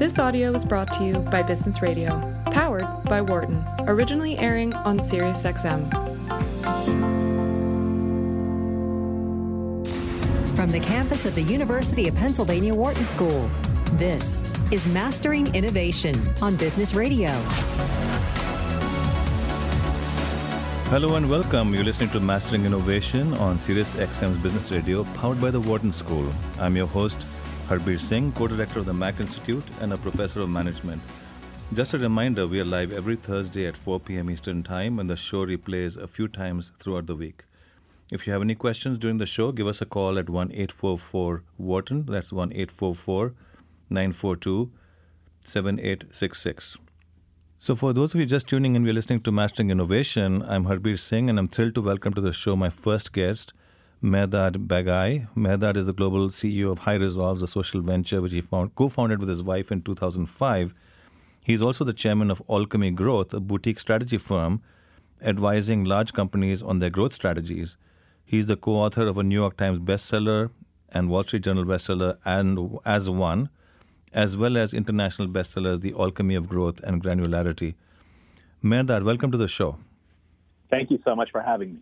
This audio was brought to you by Business Radio, powered by Wharton, originally airing on SiriusXM. From the campus of the University of Pennsylvania Wharton School, this is Mastering Innovation on Business Radio. Hello and welcome. You're listening to Mastering Innovation on SiriusXM's Business Radio, powered by the Wharton School. I'm your host, Harbir Singh, co-director of the Mack Institute and a professor of management. Just a reminder, we are live every Thursday at 4 p.m. Eastern Time, and the show replays a few times throughout the week. If you have any questions during the show, give us a call at 1 844 Wharton. That's 1 844 942 7866. So, for those of you just tuning in, we're listening to Mastering Innovation. I'm Harbir Singh, and I'm thrilled to welcome to the show my first guest, Mehrdad Baghai. Mehrdad is the global CEO of High Resolves, a social venture which he found, co-founded with his wife in 2005. He's also the chairman of Alchemy Growth, a boutique strategy firm advising large companies on their growth strategies. He's the co-author of a New York Times bestseller and Wall Street Journal bestseller, and as one, as well as international bestsellers, The Alchemy of Growth and Granularity. Mehrdad, welcome to the show. Thank you so much for having me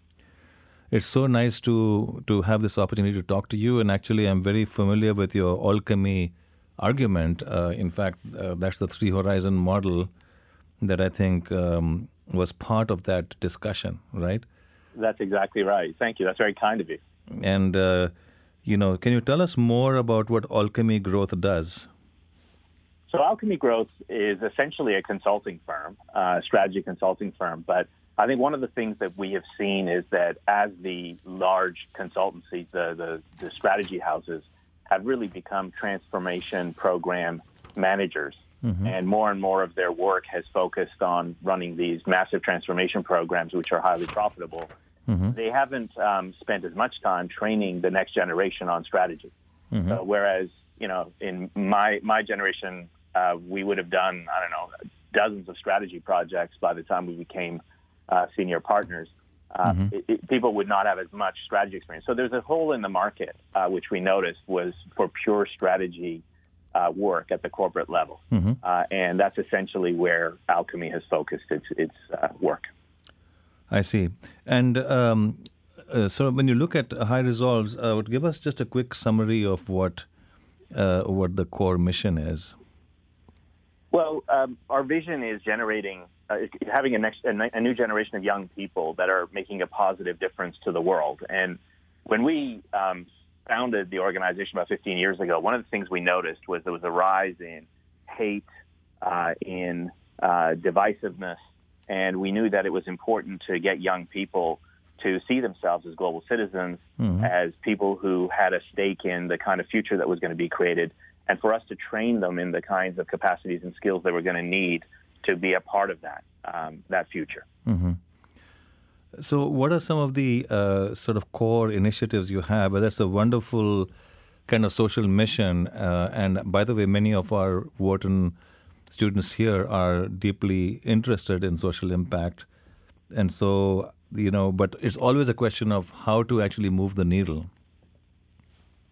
it's so nice to to have this opportunity to talk to you. And actually, I'm very familiar with your alchemy argument. Uh, in fact, uh, that's the three horizon model that I think um, was part of that discussion, right? That's exactly right. Thank you. That's very kind of you. And uh, you know, can you tell us more about what Alchemy Growth does? So, Alchemy Growth is essentially a consulting firm, a strategy consulting firm, but I think one of the things that we have seen is that as the large consultancies, the, the, the strategy houses, have really become transformation program managers. Mm-hmm. And more and more of their work has focused on running these massive transformation programs, which are highly profitable. Mm-hmm. They haven't um, spent as much time training the next generation on strategy. Mm-hmm. So, whereas, you know, in my, my generation, uh, we would have done, I don't know, dozens of strategy projects by the time we became uh, senior partners, uh, mm-hmm. it, it, people would not have as much strategy experience. So there's a hole in the market, uh, which we noticed was for pure strategy uh, work at the corporate level, mm-hmm. Uh, and that's essentially where Alchemy has focused its its uh, work. I see, and. Um, so when you look at high resolves, would give us just a quick summary of what what the core mission is. Well, um, our vision is generating uh, having a next a, a, new generation of young people that are making a positive difference to the world. And when we um, founded the organization about 15 years ago, one of the things we noticed was there was a rise in hate, uh, in uh, divisiveness, and we knew that it was important to get young people to see themselves as global citizens, mm-hmm. as people who had a stake in the kind of future that was going to be created, and for us to train them in the kinds of capacities and skills they were going to need to be a part of that um, that future. Mm-hmm. So, what are some of the uh, sort of core initiatives you have? That's a wonderful kind of social mission. Uh, and by the way, many of our Wharton students here are deeply interested in social impact. And so, you know, but it's always a question of how to actually move the needle.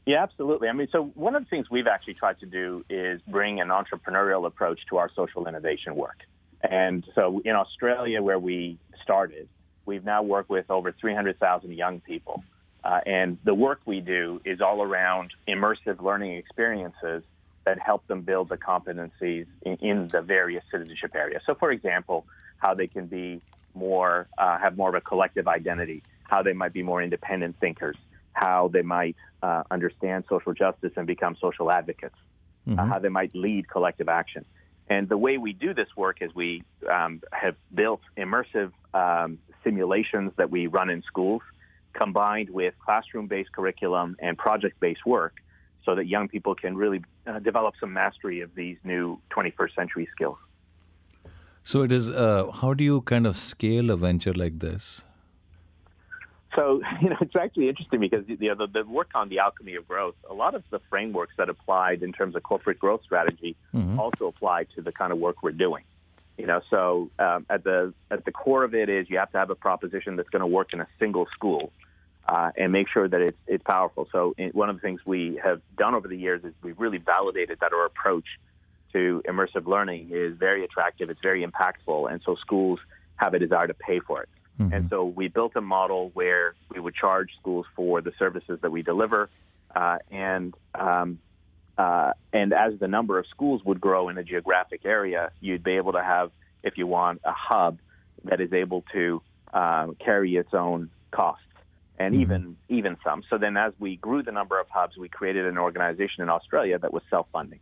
Yeah, absolutely. I mean, so one of the things we've actually tried to do is bring an entrepreneurial approach to our social innovation work. And so in Australia, where we started, we've now worked with over 300,000 young people. Uh, and the work we do is all around immersive learning experiences that help them build the competencies in, in the various citizenship areas. So, for example, how they can be more, uh, have more of a collective identity, how they might be more independent thinkers, how they might uh, understand social justice and become social advocates, uh, mm-hmm. uh, how they might lead collective action. And the way we do this work is we um, have built immersive um, simulations that we run in schools, combined with classroom based curriculum and project based work, so that young people can really uh, develop some mastery of these new 21st century skills. So, it is, uh, how do you kind of scale a venture like this? So, you know, it's actually interesting because you know, the, the work on the alchemy of growth, a lot of the frameworks that applied in terms of corporate growth strategy mm-hmm. also apply to the kind of work we're doing. You know, so um, at the at the core of it is you have to have a proposition that's going to work in a single school, uh, and make sure that it's it's powerful. So, one of the things we have done over the years is we've really validated that our approach to immersive learning is very attractive. It's very impactful, and so schools have a desire to pay for it. Mm-hmm. And so we built a model where we would charge schools for the services that we deliver, uh, and um, uh, and as the number of schools would grow in a geographic area, you'd be able to have, if you want, a hub that is able to um, carry its own costs and mm-hmm. even even some. So then, as we grew the number of hubs, we created an organization in Australia that was self-funding.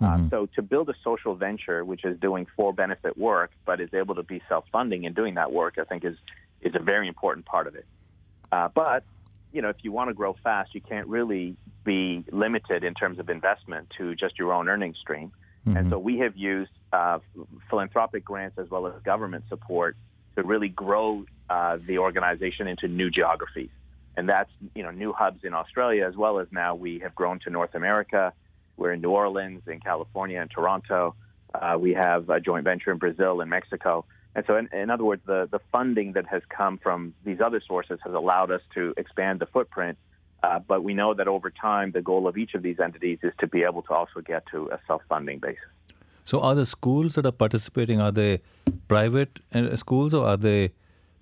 Uh, mm-hmm. Uh, so to build a social venture which is doing for-benefit work but is able to be self-funding and doing that work, I think is is a very important part of it. Uh, but you know, if you want to grow fast, you can't really be limited in terms of investment to just your own earning stream. Mm-hmm. And so we have used uh, philanthropic grants as well as government support to really grow uh, the organization into new geographies. And that's, you know, new hubs in Australia as well as now we have grown to North America. We're in New Orleans, in California, and Toronto. Uh, we have a joint venture in Brazil and Mexico. And so, in, in, other words, the, the funding that has come from these other sources has allowed us to expand the footprint. Uh, but we know that over time, the goal of each of these entities is to be able to also get to a self funding basis. So, are the schools that are participating are they private uh, schools or are they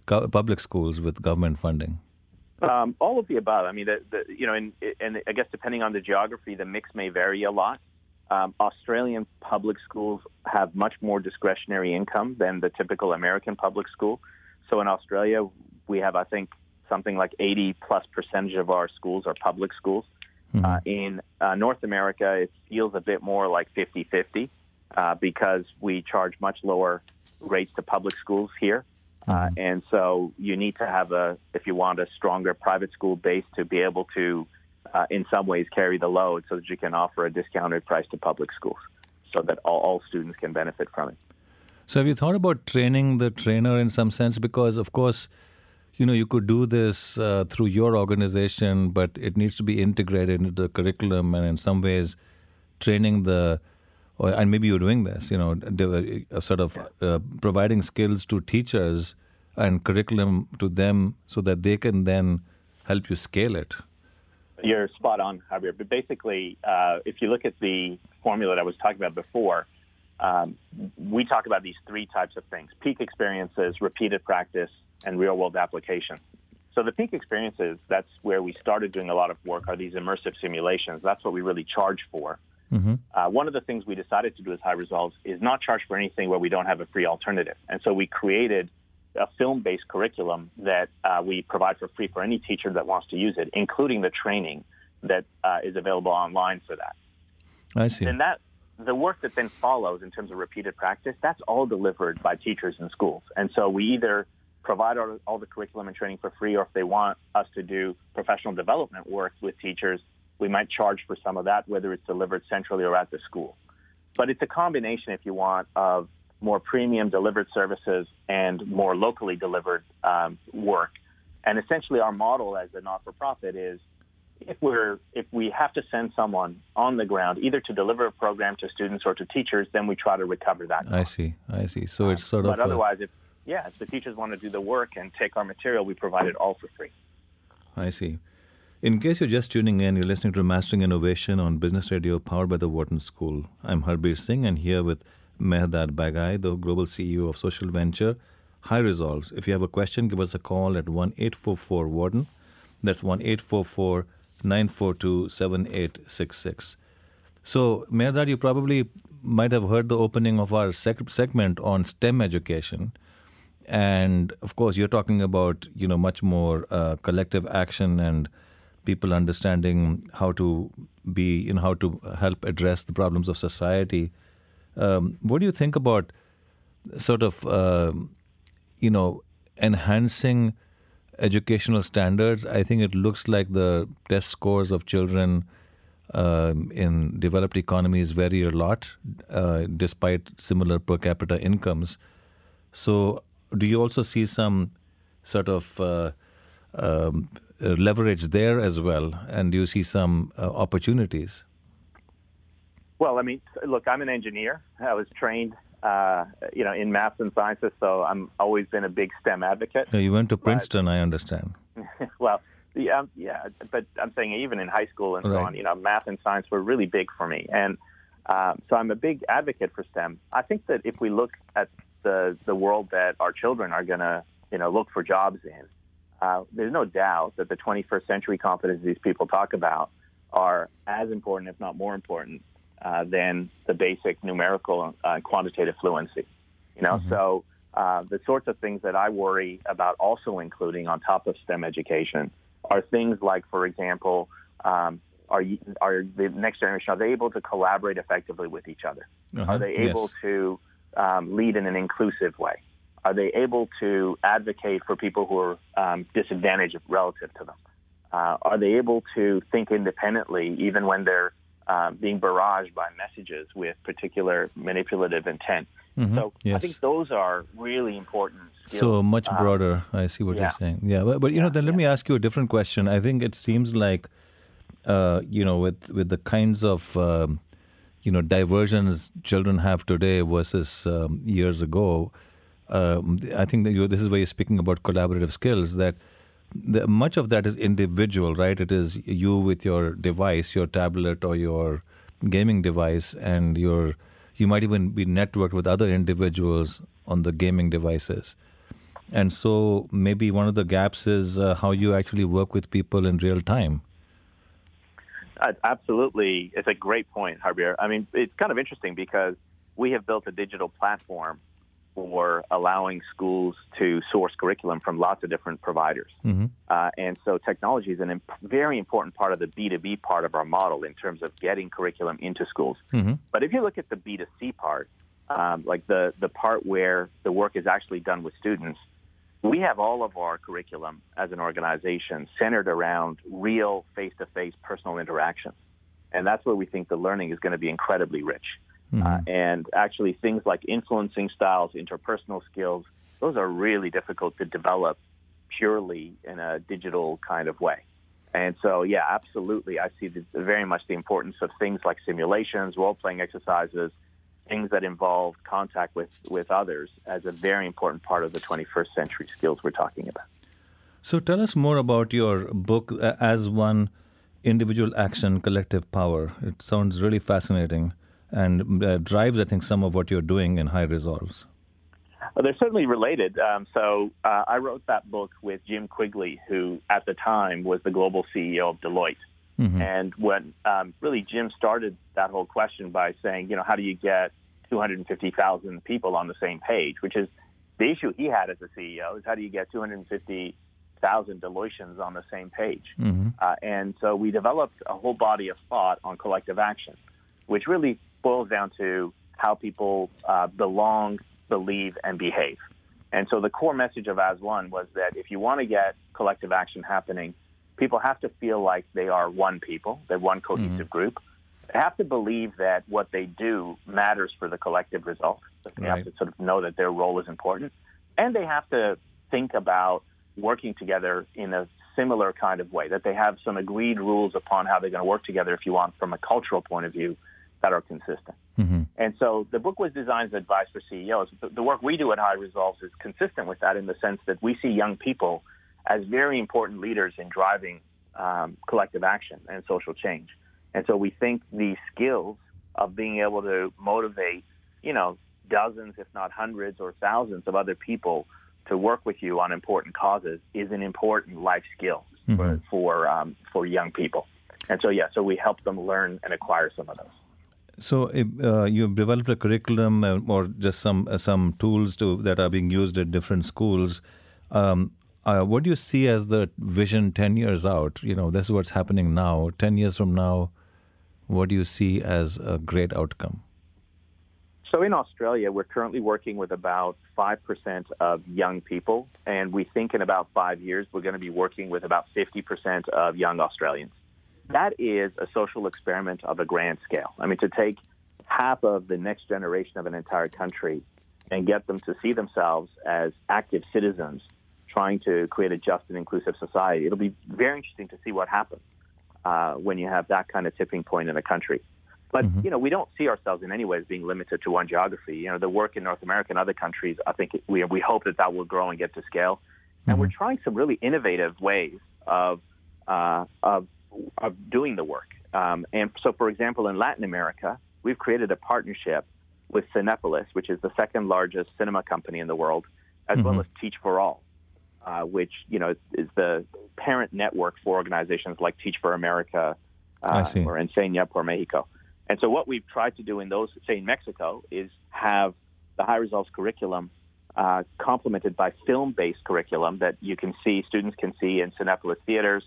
public schools with government funding? Um, all of the above. I mean, the, the, you know, and, and I guess depending on the geography, the mix may vary a lot. Um, Australian public schools have much more discretionary income than the typical American public school. So in Australia, we have, I think, something like 80 plus percentage of our schools are public schools. Mm-hmm. Uh, in uh, North America, it feels a bit more like 50 50 uh, because we charge much lower rates to public schools here. Uh, mm-hmm. and so you need to have a, if you want, a stronger private school base to be able to uh, in some ways carry the load so that you can offer a discounted price to public schools so that all, all students can benefit from it. So, have you thought about training the trainer in some sense? Because, of course, you know, you could do this uh, through your organization, but it needs to be integrated into the curriculum, and in some ways, training the, or, and maybe you're doing this, you know, uh, sort of uh, providing skills to teachers and curriculum to them so that they can then help you scale it. You're spot on, Harbir. But basically, uh, if you look at the formula that I was talking about before, um, we talk about these three types of things peak experiences, repeated practice, and real world application. So, the peak experiences, that's where we started doing a lot of work, are these immersive simulations. That's what we really charge for. Mm-hmm. Uh, one of the things we decided to do as High Resolves is not charge for anything where we don't have a free alternative. And so we created a film-based curriculum that uh, we provide for free for any teacher that wants to use it, including the training that uh, is available online for that. I see. And that the work that then follows in terms of repeated practice, that's all delivered by teachers in schools. And so we either provide all, all the curriculum and training for free, or if they want us to do professional development work with teachers, we might charge for some of that, whether it's delivered centrally or at the school. But it's a combination, if you want, of more premium delivered services and more locally delivered um, work. And essentially, our model as a not-for-profit is if we're if we have to send someone on the ground either to deliver a program to students or to teachers, then we try to recover that. I see, I see. So it's sort of. But otherwise, a... if yeah, if the teachers want to do the work and take our material, we provide it all for free. I see. In case you're just tuning in, you're listening to Mastering Innovation on Business Radio, powered by the Wharton School. I'm Harbir Singh, and here with Mehrdad Baghai, the global CEO of social venture High Resolves. If you have a question, give us a call at 1 844 Wharton. That's 1 844 942 7866. So, Mehrdad, you probably might have heard the opening of our sec- segment on STEM education. And of course, you're talking about you know much more uh, collective action and people understanding how to be, you know, how to help address the problems of society um, what do you think about sort of, uh, you know, enhancing educational standards? I think it looks like the test scores of children uh, in developed economies vary a lot, uh, despite similar per capita incomes. So, do you also see some sort of uh, um, leverage there as well? And do you see some uh, opportunities? Well, I mean, look, I'm an engineer. I was trained, uh, you know, in math and sciences, so I'm always been a big STEM advocate. You went to Princeton, I understand. well, yeah, um, yeah, but I'm saying even in high school and so on, you know, math and science were really big for me. And Um, so I'm a big advocate for STEM. I think that if we look at the the world that our children are going to you know look for jobs in, uh, there's no doubt that the 21st century competencies these people talk about are as important, if not more important, uh, than the basic numerical uh, quantitative fluency. You know, mm-hmm. so uh, the sorts of things that I worry about also including on top of STEM education are things like, for example, um, are, are the next generation are they able to collaborate effectively with each other? Uh-huh. Are they able yes. to um, lead in an inclusive way? Are they able to advocate for people who are um, disadvantaged relative to them? Uh, are they able to think independently even when they're uh, being barraged by messages with particular manipulative intent? Mm-hmm. So yes. I think those are really important. Skills. So much um, broader. Um, I see what yeah. you're saying. Yeah, but, but you yeah, know, then let yeah. me ask you a different question. I think it seems like, uh, you know, with with the kinds of um, you know diversions children have today versus um, years ago. Um, I think that you, this is where you're speaking about collaborative skills. That the, much of that is individual, right? It is you with your device, your tablet or your gaming device, and your you might even be networked with other individuals on the gaming devices. And so maybe one of the gaps is uh, how you actually work with people in real time. Uh, absolutely. It's a great point, Harbir. I mean, it's kind of interesting because we have built a digital platform for allowing schools to source curriculum from lots of different providers. Mm-hmm. Uh, and so technology is a imp- very important part of the B2B part of our model in terms of getting curriculum into schools. Mm-hmm. But if you look at the B2C part, um, like the, the part where the work is actually done with students, we have all of our curriculum as an organization centered around real face to face personal interaction. And that's where we think the learning is going to be incredibly rich. Mm-hmm. Uh, and actually, things like influencing styles, interpersonal skills, those are really difficult to develop purely in a digital kind of way. And so, yeah, absolutely, I see the, very much the importance of things like simulations, role playing exercises, things that involve contact with, with others as a very important part of the 21st century skills we're talking about. So, tell us more about your book, uh, As One Individual Action, Collective Power. It sounds really fascinating and uh, drives, I think, some of what you're doing in High Resolves. Well, they're certainly related. Um, so uh, I wrote that book with Jim Quigley, who at the time was the global CEO of Deloitte. Mm-hmm. And when um, really Jim started that whole question by saying, you know, how do you get 250,000 people on the same page, which is the issue he had as a CEO is how do you get 250,000 Deloitians on the same page? Mm-hmm. Uh, and so we developed a whole body of thought on collective action, which really boils down to how people uh, belong, believe, and behave. And so the core message of As One was that if you want to get collective action happening, people have to feel like they are one people, they're one cohesive mm-hmm. group. They have to believe that what they do matters for the collective result. They right. have to sort of know that their role is important. And they have to think about working together in a similar kind of way, that they have some agreed rules upon how they're going to work together, if you want, from a cultural point of view, that are consistent. Mm-hmm. And so the book was designed as advice for CEOs. The, the work we do at High Resolves is consistent with that in the sense that we see young people as very important leaders in driving um, collective action and social change. And so we think the skills of being able to motivate, you know, dozens, if not hundreds or thousands of other people to work with you on important causes is an important life skill mm-hmm. for for, um, for young people. And so yeah, so we help them learn and acquire some of those. So uh, you've developed a curriculum uh, or just some uh, some tools to that are being used at different schools. Um, uh, what do you see as the vision ten years out? You know, this is what's happening now. Ten years from now, what do you see as a great outcome? So in Australia, we're currently working with about 5% of young people, and we think in about five years we're going to be working with about 50% of young Australians that is a social experiment of a grand scale. I mean, to take half of the next generation of an entire country and get them to see themselves as active citizens trying to create a just and inclusive society. It'll be very interesting to see what happens uh, when you have that kind of tipping point in a country. But mm-hmm. you know, we don't see ourselves in any way as being limited to one geography. You know, the work in North America and other countries, I think we we hope that that will grow and get to scale. And mm-hmm. we're trying some really innovative ways of uh, of of doing the work. Um, and so, for example, in Latin America, we've created a partnership with Cinepolis, which is the second largest cinema company in the world, as well as Teach for All, uh, which you know is the parent network for organizations like Teach for America uh, or Enseña por Mexico. And so what we've tried to do in those, say in Mexico, is have the High Resolves curriculum uh, complemented by film-based curriculum that you can see, students can see in Cinepolis theaters.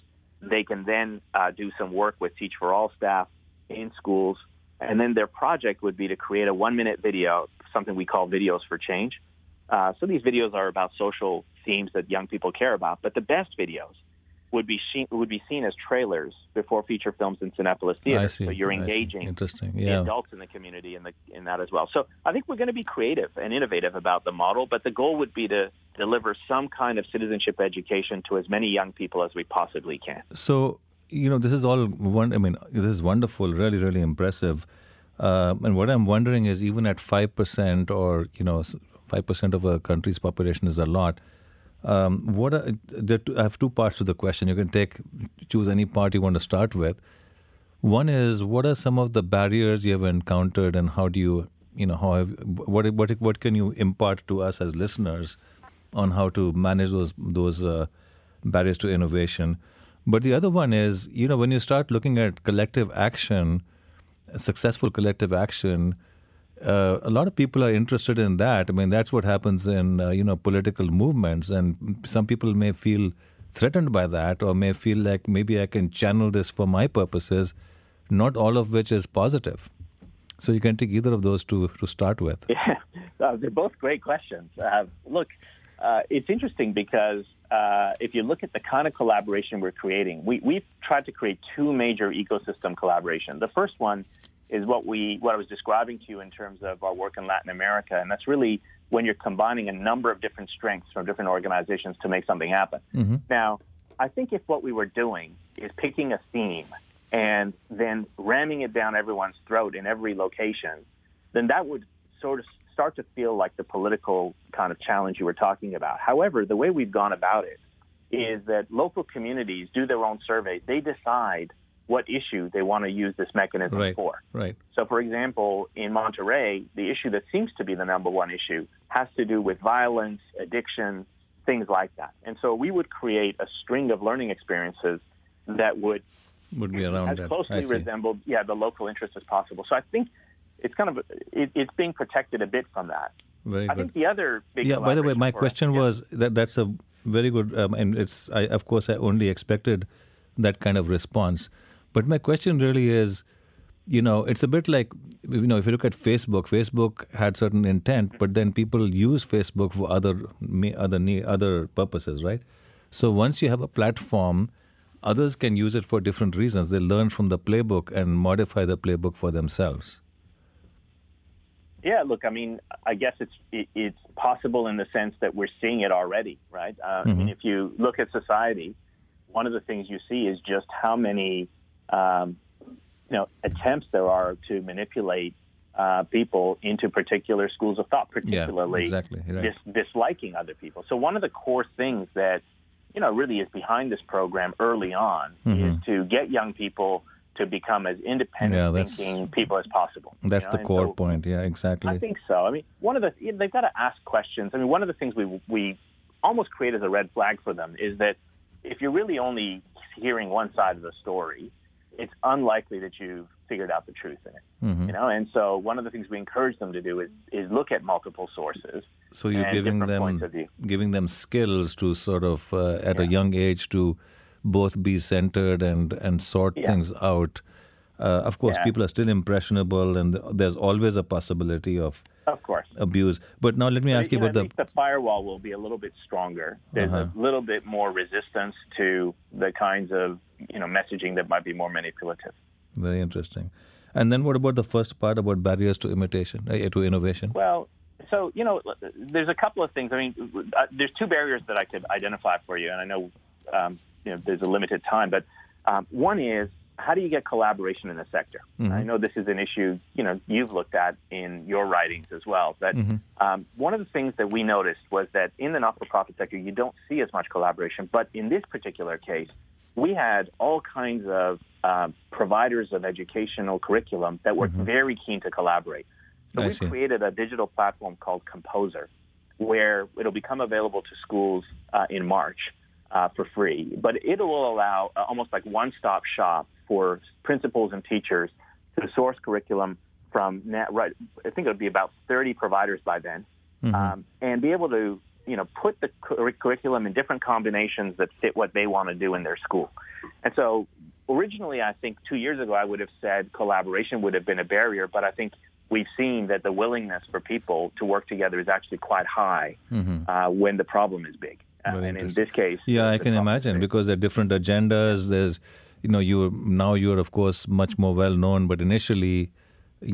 They can then uh, do some work with Teach for All staff in schools, and then their project would be to create a one-minute video, something we call videos for change. Uh, so these videos are about social themes that young people care about, but the best videos would be seen, would be seen as trailers before feature films in Cinepolis I theaters. see. So you're engaging Interesting. the Yeah. adults in the community in, the, in that as well. So I think we're going to be creative and innovative about the model, but the goal would be to deliver some kind of citizenship education to as many young people as we possibly can. So you know, this is all one. I mean, this is wonderful, really, really impressive. Um, and what I'm wondering is, even at five percent, or you know, five percent of a country's population is a lot. Um, what are, I have two parts to the question. You can take choose any part you want to start with. One is, what are some of the barriers you have encountered, and how do you, you know, how have, what what what can you impart to us as listeners on how to manage those those uh, barriers to innovation? But the other one is, you know, when you start looking at collective action, successful collective action, uh, a lot of people are interested in that. I mean, that's what happens in uh, you know political movements, and some people may feel threatened by that, or may feel like maybe I can channel this for my purposes. Not all of which is positive. So you can take either of those to to start with. Yeah, uh, they're both great questions. Uh, look, uh, it's interesting because uh, if you look at the kind of collaboration we're creating, we, we've tried to create two major ecosystem collaboration. The first one is what we what I was describing to you in terms of our work in Latin America, and that's really when you're combining a number of different strengths from different organizations to make something happen. Mm-hmm. Now, I think if what we were doing is picking a theme and then ramming it down everyone's throat in every location, then that would sort of start to feel like the political kind of challenge you were talking about. However, the way we've gone about it is that local communities do their own surveys. They decide what issue they want to use this mechanism Right. for. Right. So, for example, in Monterrey, the issue that seems to be the number one issue has to do with violence, addiction, things like that. And so we would create a string of learning experiences that would Would be around as that. Closely resemble, yeah, the local interest as possible. So I think it's kind of it, it's being protected a bit from that. Very I good. think the other big yeah by the way my for us- question yeah. was that that's a very good um, and it's I, of course i only expected that kind of response but my question really is you know it's a bit like you know if you look at facebook facebook had certain intent but then people use facebook for other other other purposes right? So once you have a platform others can use it for different reasons. They learn from the playbook and modify the playbook for themselves. Yeah, look, I mean, I guess it's it, it's possible in the sense that we're seeing it already, right? Uh, I mean, if you look at society, one of the things you see is just how many, um, you know, attempts there are to manipulate uh, people into particular schools of thought, particularly exactly, right. dis- disliking other people. So one of the core things that you know really is behind this program early on is to get young people to become as independent Yeah, thinking people as possible. you that's know? the And core so- point yeah exactly I think so. I mean, one of the they've got to ask questions. I mean, one of the things we we almost create as a red flag for them is that if you're really only hearing one side of the story, it's unlikely that you've figured out the truth in it. Mm-hmm. You know, and so one of the things we encourage them to do is is look at multiple sources. So you're giving them points of view. giving them skills to sort of uh, at a young age to both be centered and and sort Yeah. things out. Uh, of course, Yeah. people are still impressionable, and there's always a possibility of Of course. abuse. But now let me ask you about I the. think the firewall will be a little bit stronger. There's Uh-huh. a little bit more resistance to the kinds of you know messaging that might be more manipulative. Very interesting. And then what about the first part about barriers to imitation, uh, to innovation? Well, so you know, there's a couple of things. I mean, uh, there's two barriers that I could identify for you, and I know um, you know there's a limited time, but um, one is how do you get collaboration in the sector? I know this is an issue you know you've looked at in your writings as well. But um, one of the things that we noticed was that in the not-for-profit sector, you don't see as much collaboration, but in this particular case, we had all kinds of uh, providers of educational curriculum that were very keen to collaborate. So I we see. created a digital platform called Composer, where it'll become available to schools uh, in March uh, for free. But it will allow uh, almost like one-stop shop for principals and teachers to source curriculum from net, right. I think it would be about 30 providers by then, um, and be able to you know put the cur- curriculum in different combinations that fit what they want to do in their school. And so originally, I think two years ago, I would have said collaboration would have been a barrier, but I think we've seen that the willingness for people to work together is actually quite high uh, when the problem is big. Uh, and in this case, Yeah, I can imagine because there are different agendas. There's, you know, you now you're of course much more well known, but initially,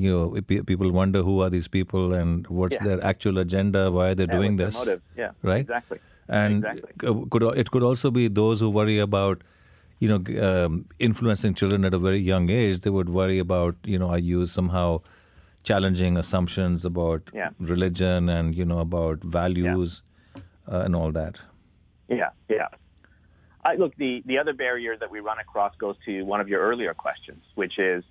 you know, pe- people wonder who are these people and what's Yeah. their actual agenda, why they're Yeah, doing this, motive? Yeah, right? Exactly. And Exactly. could it could also be those who worry about, you know, um, influencing children at a very young age. They would worry about, you know, are you somehow challenging assumptions about Yeah. religion and you know about values uh, and all that. Yeah, yeah. I, look, the, the other barrier that we run across goes to one of your earlier questions, which is,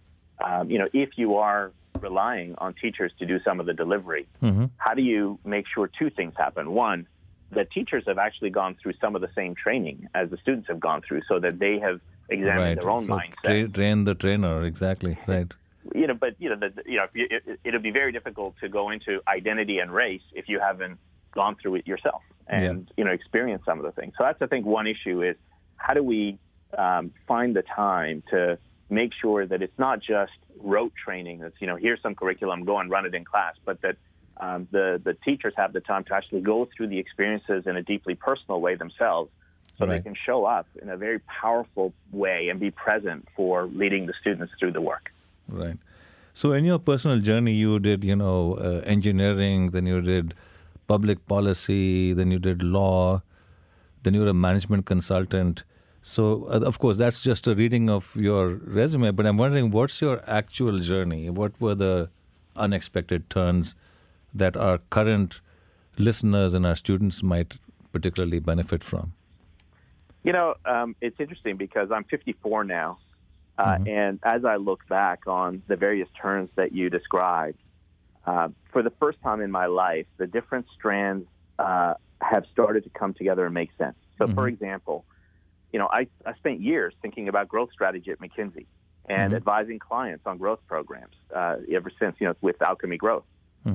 um, you know, if you are relying on teachers to do some of the delivery, how do you make sure two things happen? One, that teachers have actually gone through some of the same training as the students have gone through, so that they have examined right. their own so mindset. tra- train the trainer exactly. Right. you know, but you know, the, you know, if you, it, it'll be very difficult to go into identity and race if you haven't gone through it yourself and you know experienced some of the things. So that's I think one issue is how do we um, find the time to make sure that it's not just rote training. That's you know here's some curriculum, go and run it in class, but that um, the the teachers have the time to actually go through the experiences in a deeply personal way themselves. So Right. they can show up in a very powerful way and be present for leading the students through the work. Right. So in your personal journey, you did, you know, uh, engineering, then you did public policy, then you did law, then you were a management consultant. So uh, of course, that's just a reading of your resume. But I'm wondering, what's your actual journey? What were the unexpected turns that our current listeners and our students might particularly benefit from? You know, um, it's interesting because I'm 54 now, uh, and as I look back on the various turns that you described, uh, for the first time in my life, the different strands uh, have started to come together and make sense. So, for example, you know, I, I spent years thinking about growth strategy at McKinsey and advising clients on growth programs uh, ever since, you know, with Alchemy Growth.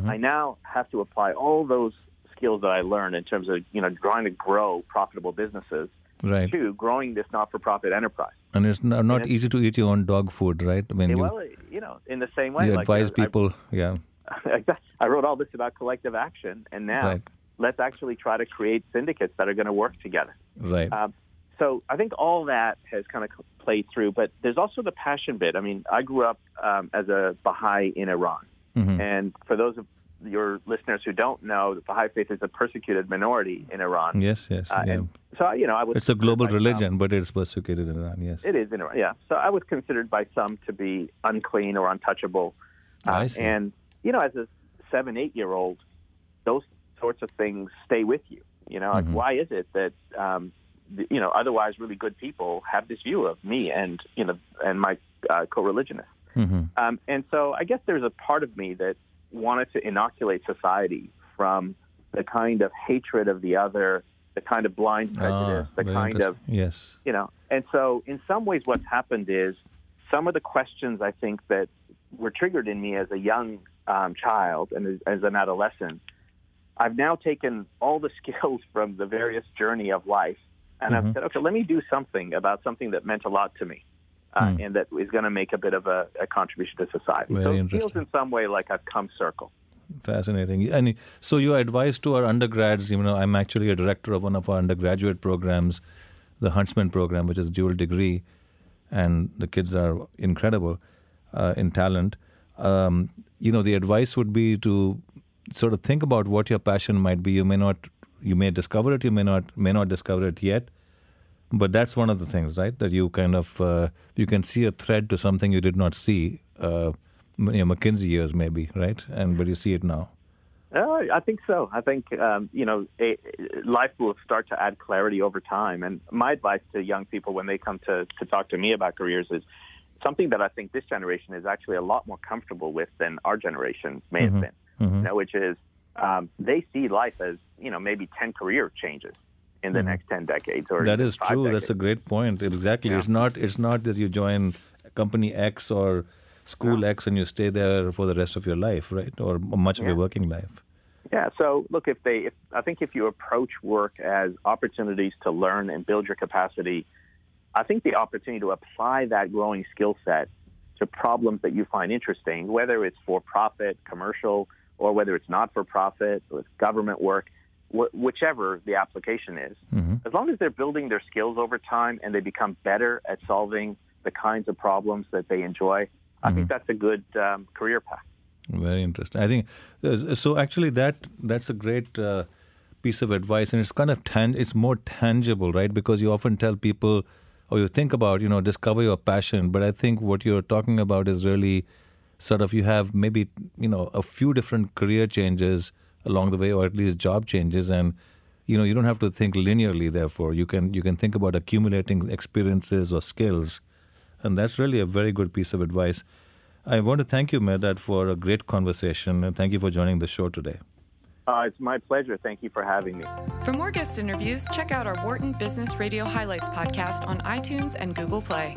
I now have to apply all those skills that I learned in terms of, you know, trying to grow profitable businesses Right. to growing this not-for-profit enterprise. And it's not, not And- easy to eat your own dog food, right? I mean, you, well, you know, in the same way, you like, advise uh, I- people. yeah. I wrote all this about collective action, and now Right. let's actually try to create syndicates that are going to work together. Right. Um, so I think all that has kind of played through, but there's also the passion bit. I mean, I grew up um, as a Baha'i in Iran, Mhm. and for those of your listeners who don't know, the Baha'i faith is a persecuted minority in Iran. Yes, yes. Uh, yeah. and so you know, I was It's a global by some- religion, but it's persecuted in Iran. Yes. It is in Iran, yeah. So I was considered by some to be unclean or untouchable. Uh, I see. And, you know, as a seven, eight year old, those sorts of things stay with you. You know, Mm-hmm. like, why is it that, um, th- you know, otherwise really good people have this view of me and, you know, and my uh, co religionists? Mhm. Um, and so I guess there's a part of me that wanted to inoculate society from the kind of hatred of the other, the kind of blind prejudice, Ah, the kind of yes. you know and so in some ways what's happened is some of the questions i think that were triggered in me as a young um, child and as, as an adolescent i've now taken all the skills from the various journey of life and Mm-hmm. i've said okay let me do something about something that meant a lot to me uh, and that is going to make a bit of a, a contribution to society. Very so it feels in some way like i've come circle Fascinating. And so your advice to our undergrads, you know, I'm actually a director of one of our undergraduate programs, the Huntsman program, which is dual degree, and the kids are incredible uh, in talent. Um, you know, the advice would be to sort of think about what your passion might be. You may not, you may discover it, you may not, may not discover it yet, but that's one of the things, right? That you kind of uh, you can see a thread to something you did not see. Uh, you know, McKinsey years maybe, right? And but you see it now. Uh, I think so. I think um, you know life will start to add clarity over time. And my advice to young people when they come to to talk to me about careers is something that I think this generation is actually a lot more comfortable with than our generation may Mm-hmm. have been. You know, which is um, they see life as you know maybe ten career changes in the next ten decades. Or Mm-hmm. That is true. Decades. That's a great point. Exactly. Yeah. It's not. It's not that you join company X or school X and you stay there for the rest of your life, right? Or much of your working life. Yeah. So look, if they, if, I think if you approach work as opportunities to learn and build your capacity, I think the opportunity to apply that growing skill set to problems that you find interesting, whether it's for profit, commercial, or whether it's not for profit, or it's government work, wh- whichever the application is, as long as they're building their skills over time and they become better at solving the kinds of problems that they enjoy, I think that's a good um, career path. Very interesting. I think uh, so. Actually, that that's a great uh, piece of advice, and it's kind of tan- it's more tangible, right? Because you often tell people, or you think about, you know, discover your passion. But I think what you're talking about is really sort of you have maybe you know a few different career changes along the way, or at least job changes, and you know you don't have to think linearly. Therefore, you can you can think about accumulating experiences or skills, and that's really a very good piece of advice. I want to thank you, Mehrdad, for a great conversation, and thank you for joining the show today. Uh, it's my pleasure. Thank you for having me. For more guest interviews, check out our Wharton Business Radio Highlights podcast on iTunes and Google Play.